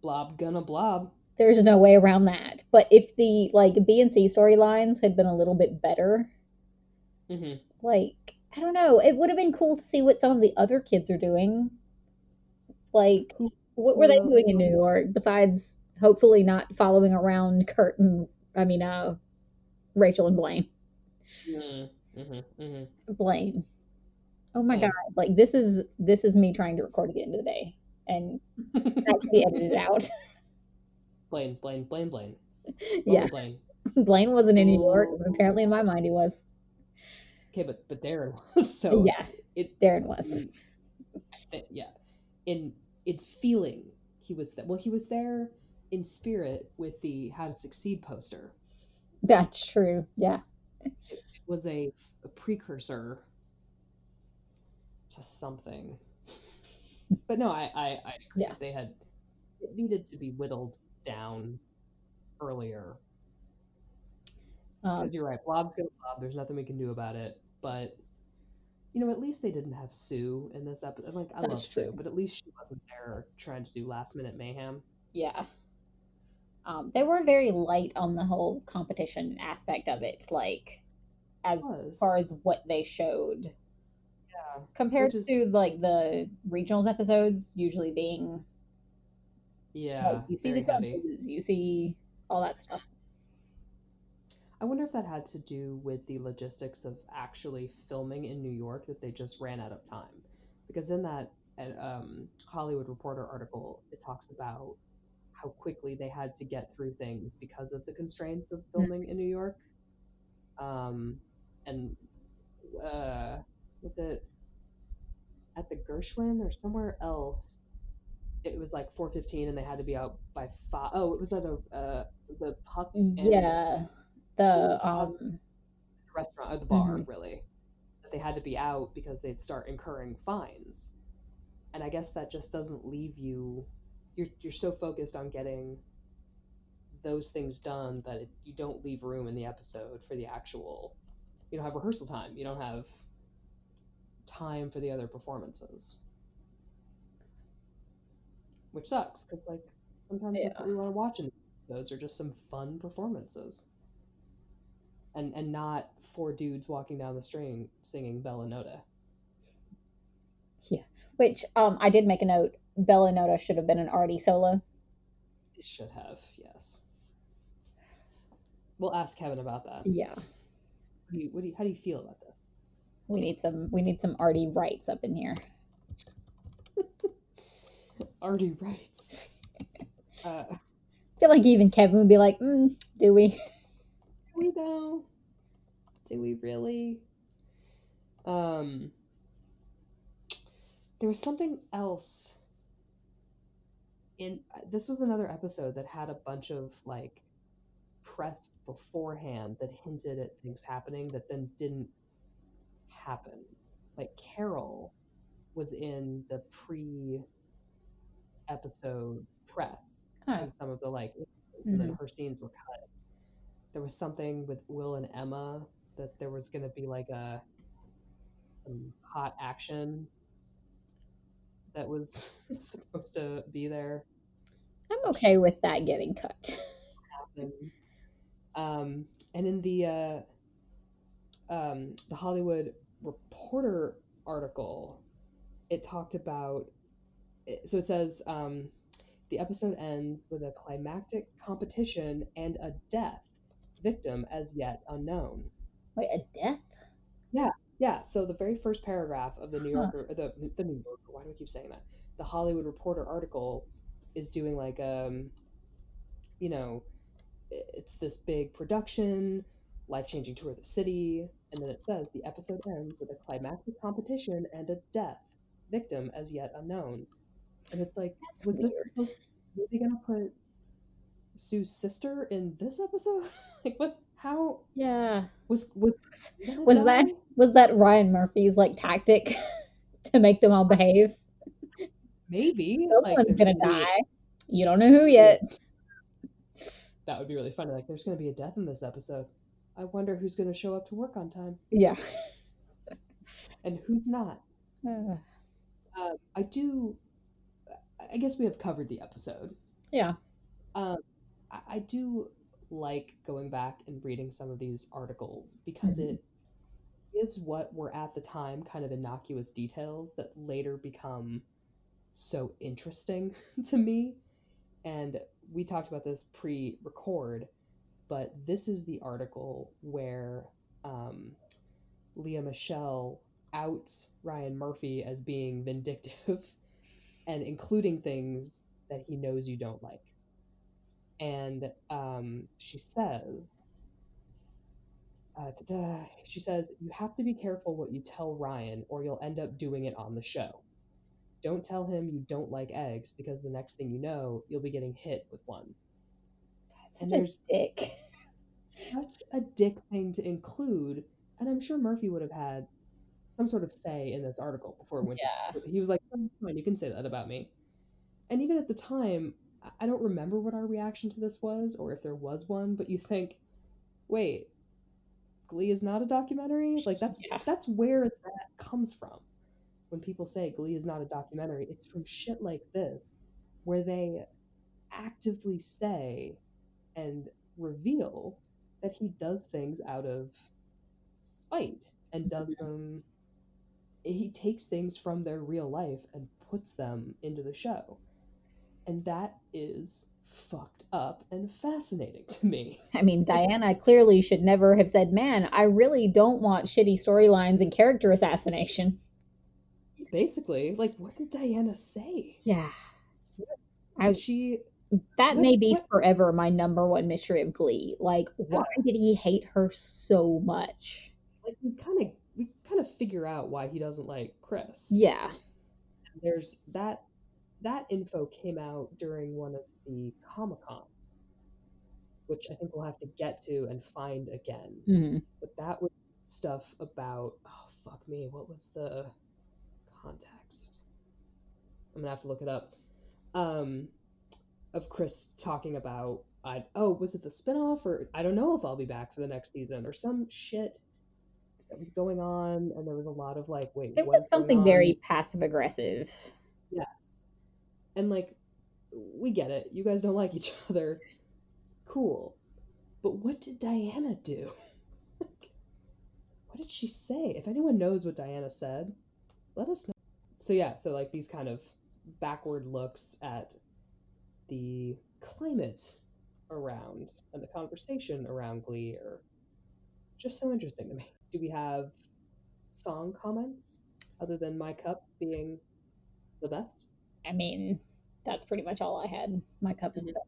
Blob gonna blob. There's no way around that. But if the like B and C storylines had been a little bit better, hmm like I don't know, it would have been cool to see what some of the other kids are doing. Like what were they doing in New York besides hopefully not following around Kurt and I mean uh Rachel and Blaine. Mm-hmm. Mm-hmm. Blaine. Oh my Blaine. god, like this is this is me trying to record at the end of the day. And that can be edited <laughs> out. Blaine, Blaine, Blaine, Blaine. <laughs> yeah. Blaine. <laughs> Blaine wasn't in New York, but apparently in my mind he was. Okay, but but Darren was so yeah. it Darren was. it- yeah in in feeling he was that well he was there in spirit with the how to succeed poster That's true. Yeah. it was a, a precursor to something but no i i, I agree. Yeah. they had it needed to be whittled down earlier Um, because you're right blob's gonna blob there's nothing we can do about it but you know at least they didn't have sue in this episode like i love That's sue but at least she wasn't there trying to do last minute mayhem Yeah. Um, they were very light on the whole competition aspect of it, like as far as what they showed. Yeah. compared is- to like the regionals episodes usually being Yeah. like, you see the judges, you see all that stuff. I wonder if that had to do with the logistics of actually filming in New York that they just ran out of time. Because in that uh, um, Hollywood Reporter article, it talks about how quickly they had to get through things because of the constraints of filming in New York. Um, and uh, was it at the Gershwin or somewhere else? It was like 4:15, and they had to be out by five. Oh, it was at a uh, the Puck. and- Yeah, the um, restaurant or the bar Mhm. really that they had to be out because they'd start incurring fines. And i guess that just doesn't leave you you're, you're so focused on getting those things done that it, you don't leave room in the episode for the actual you don't have rehearsal time you don't have time for the other performances. Which sucks because like sometimes that's what we want to watch in episodes are just some fun performances and and not four dudes walking down the string singing Bella Notte. yeah, which um I did make a note. Bella Notte should have been an Artie solo. It should have, yes. We'll ask Kevin about that. Yeah, What do you, what do you, how do you feel about this? we need some we need some Artie rights up in here. <laughs> Artie writes. <laughs> Uh, I feel like even Kevin would be like, mm, "Do we?" Do we though? Do we really? Um, there was something else. In this was another episode that had a bunch of like press beforehand that hinted at things happening that then didn't happen. Like Carol was in the pre episode press Oh. and some of the like and then her scenes were cut. There was something with Will and Emma that there was gonna be like a some hot action that was <laughs> supposed to be there. I'm okay with that getting cut. Um, and in the uh, um, the Hollywood Reporter article, it talked about. So it says um, the episode ends with a climactic competition and a death, victim as yet unknown. Wait, a death? Yeah, yeah. So the very first paragraph of the New Huh. Yorker, the the New Yorker. Why do I keep saying that? The Hollywood Reporter article is doing like um, you know, it's this big production, life changing tour of the city, and then it says the episode ends with a climactic competition and a death, victim as yet unknown. And it's like, That's was this weird. supposed? Were they gonna put Sue's sister in this episode? <laughs> like what? How Yeah. was was gonna Was that was that Ryan Murphy's like tactic <laughs> to make them all behave? Maybe Someone's there's gonna be- die. You don't know who yet. That would be really funny. Like, there's to be a death in this episode. I wonder who's to show up to work on time Yeah. and who's not. Uh, <sighs> Uh, I do. I guess we have covered the episode. yeah. Um, I, I do like going back and reading some of these articles because Mhm. it gives what were at the time kind of innocuous details that later become so interesting <laughs> to me. And we talked about this pre record, but this is the article where um, Lea Michele outs Ryan Murphy as being vindictive <laughs> and including things that he knows you don't like. And um, she says, uh, she says, you have to be careful what you tell Ryan or you'll end up doing it on the show. Don't tell him you don't like eggs because the next thing you know, you'll be getting hit with one. And there's dick. such a dick thing to include, and I'm sure Murphy would have had some sort of say in this article before it went. Yeah. To, he was like, "Oh, "Fine, you can say that about me." And even at the time, I- don't remember what our reaction to this was, or if there was one. But you think, wait, Glee is not a documentary? Like that's Yeah. that's where that comes from. When people say Glee is not a documentary, it's from shit like this, where they actively say and reveal that he does things out of spite and does mm-hmm. them he takes things from their real life and puts them into the show. And that is fucked up and fascinating to me. I mean, Diana clearly should never have said, Man, I really don't want shitty storylines and character assassination. Basically, like, what did Diana say? Yeah. Did she That What- may be what- forever my number one mystery of Glee. Like, why did he hate her so much? like we kind of we kind of figure out why he doesn't like Chris. Yeah. there's that that info came out during one of the comic cons which i think we'll have to get to and find again Mhm. but that was stuff about oh fuck me what was the context i'm gonna have to look it up um of chris talking about i oh was it the spin-off or i don't know if i'll be back for the next season or some shit that was going on and there was a lot of like wait It was going something very passive aggressive. And like we get it. You guys don't like each <laughs> other. Cool. But what did Diana do? <laughs> what did she say? If anyone knows what Diana said, let us know. So yeah, so like these kind of backward looks at the climate around and the conversation around Glee are just so interesting to me. Do we have song comments other than My Cup being the best? I mean, that's pretty much all I had. My cup is Mhm. full.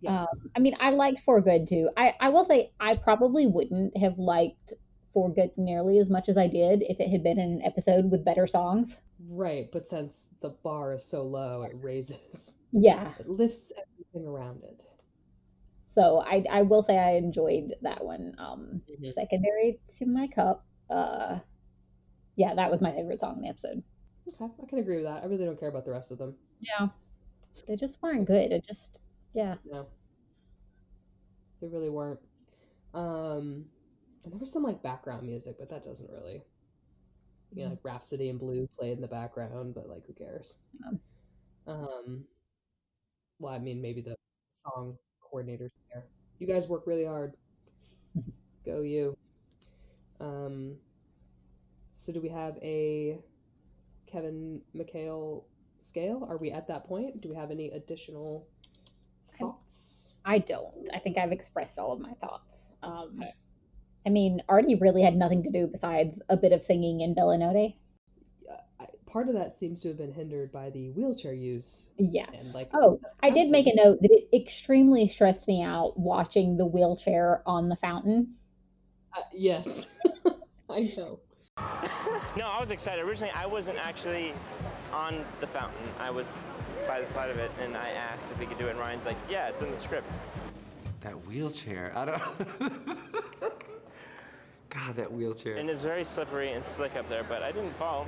Yeah. Um, I mean, I liked For Good too. I, I will say I probably wouldn't have liked For Good nearly as much as I did if it had been in an episode with better songs. Right, but since the bar is so low, it raises, Yeah. it lifts everything around it. So I, I will say I enjoyed that one. Um, Mhm. Secondary to My Cup. Uh, yeah, that was my favorite song in the episode. Okay, I can agree with that. I really don't care about the rest of them. Yeah. They just weren't good. It just, yeah. No, they really weren't. Um, and there was some like background music, but that doesn't really, you know, like Rhapsody in Blue played in the background, but like who cares? Um. Um, well, I mean, maybe the song coordinators there. You guys work really hard. <laughs> Go you. Um, so do we have a Kevin McHale scale? Are we at that point? Do we have any additional thoughts? I don't. I think I've expressed all of my thoughts. Um, Okay. I mean, Artie really had nothing to do besides a bit of singing in Bella Notte. Uh, part of that seems to have been hindered by the wheelchair use Yeah. and like Oh, I did make a note that it extremely stressed me out watching the wheelchair on the fountain. Uh, yes, <laughs> I know. No, I was excited. Originally, I wasn't actually on the fountain. I was by the side of it, and I asked if we could do it. And Ryan's like, "Yeah, it's in the script." That wheelchair. I don't. <laughs> God, that wheelchair. And it's very slippery and slick up there, but I didn't fall.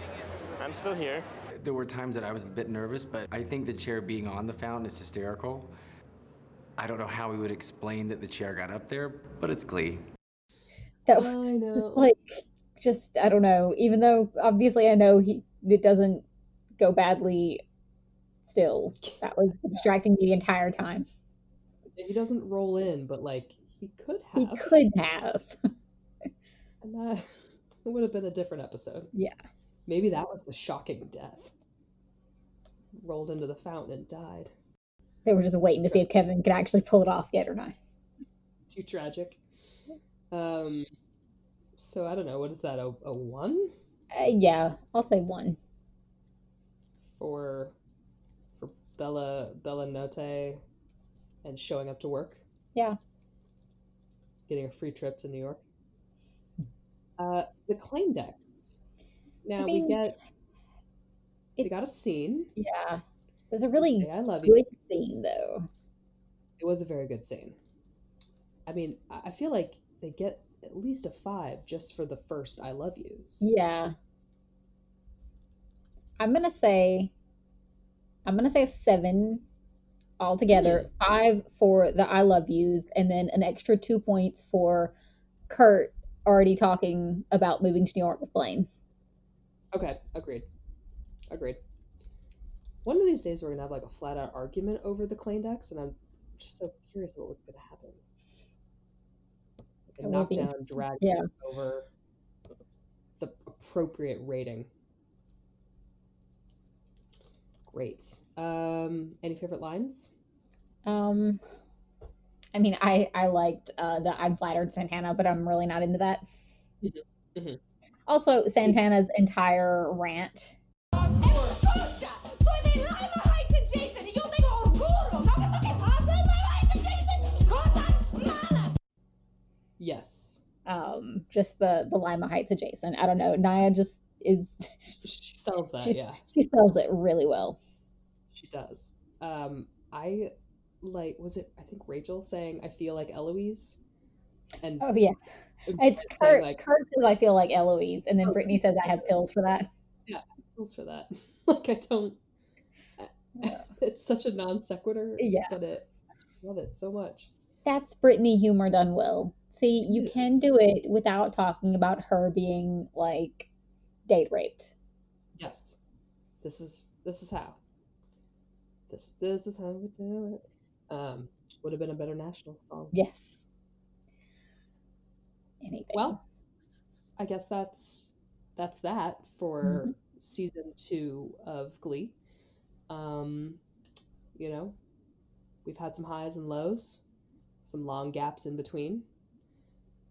I'm still here. There were times that I was a bit nervous, but I think the chair being on the fountain is hysterical. I don't know how we would explain that the chair got up there, but it's Glee. That was just like, just I don't know. Even though obviously I know he it doesn't go badly. Still, that was <laughs> distracting me the entire time. He doesn't roll in, but like he could have. He could have. <laughs> And that it <laughs> would have been a different episode. Yeah. Maybe that was the shocking death. Rolled into the fountain and died. They were just waiting to see if Kevin could actually pull it off yet or not. Too tragic. Um. So I don't know. What is that? A, a one Uh, yeah, I'll say one. for for Bella Bella Notte and showing up to work, Yeah. getting a free trip to New York. Uh, the Klaine decks. Now mean, we get we got a scene. yeah. It was a really Say, I love you. good scene though. It was a very good scene. I mean, I I feel like they get at least a five just for the first "I love yous." Yeah. I'm gonna say I'm gonna say seven altogether. Hmm. Five for the I love yous, and then an extra two points for Kurt already talking about moving to New York with Blaine. Okay, agreed. Agreed. One of these days we're gonna have like a flat out argument over the decks, and I'm just so curious about what's gonna happen. Like a That will be knockdown drag Yeah. over the appropriate rating. Great. Um, any favorite lines? Um, I mean, I I liked uh, the I'm flattered Santana, but I'm really not into that. Mhm. Also, Santana's entire rant. Yes. Um, just the the Lima Heights adjacent. I don't know. Naya just is. <laughs> She sells that, she's- yeah. She sells it really well. She does. Um, I like was it I think Rachel saying I feel like Eloise? And Oh yeah, it's Kurt. like Kurt says I feel like Eloise, and then Oh, Brittany says I have pills for that. yeah, pills for that. <laughs> like I don't <laughs> it's such a non sequitur. Yeah. But it love it so much. That's Brittany humor done well. See, you can do it without talking about her being like date raped. Yes. This is this is how. This this is how we do it. Um would have been a better national song. Yes. Anything. Well, I guess that's that's that for season two of Glee. Um, you know, we've had some highs and lows, some long gaps in between.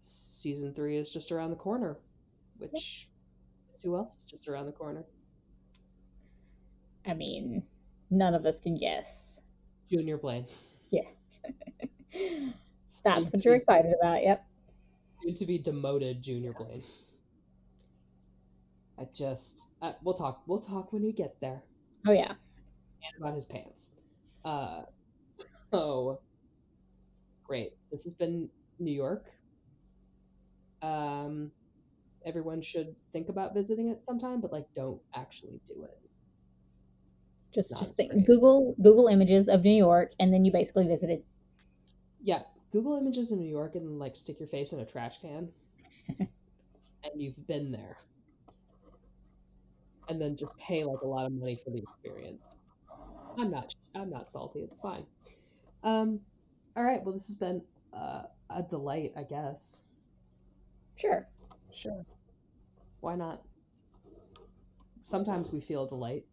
Season three is just around the corner, which who else is just around the corner? I mean, none of us can guess. Junior Blaine. Yeah. <laughs> That's what you're excited about. Yep. Soon to be demoted Junior Blaine. I just uh, we'll talk we'll talk when we get there. Oh yeah. and about his pants. Uh, so great. This has been New York. Um, everyone should think about visiting it sometime, but like, don't actually do it. Just Not just think, great. Google Google images of New York, and then you basically visited. Yeah, Google images in New York and like stick your face in a trash can, <laughs> and you've been there. And then just pay like a lot of money for the experience. I'm not. I'm not salty. It's fine. Um, all right. Well, this has been uh, a delight, I guess. Sure. Sure. Why not? Sometimes we feel delight.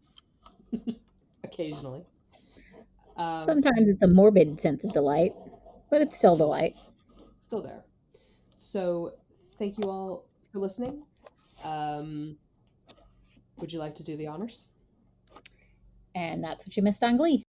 <laughs> Occasionally. Um, Sometimes it's a morbid sense of delight, but it's still delight. still there. So, thank you all for listening. Um, would you like to do the honors? And that's what you missed on Glee.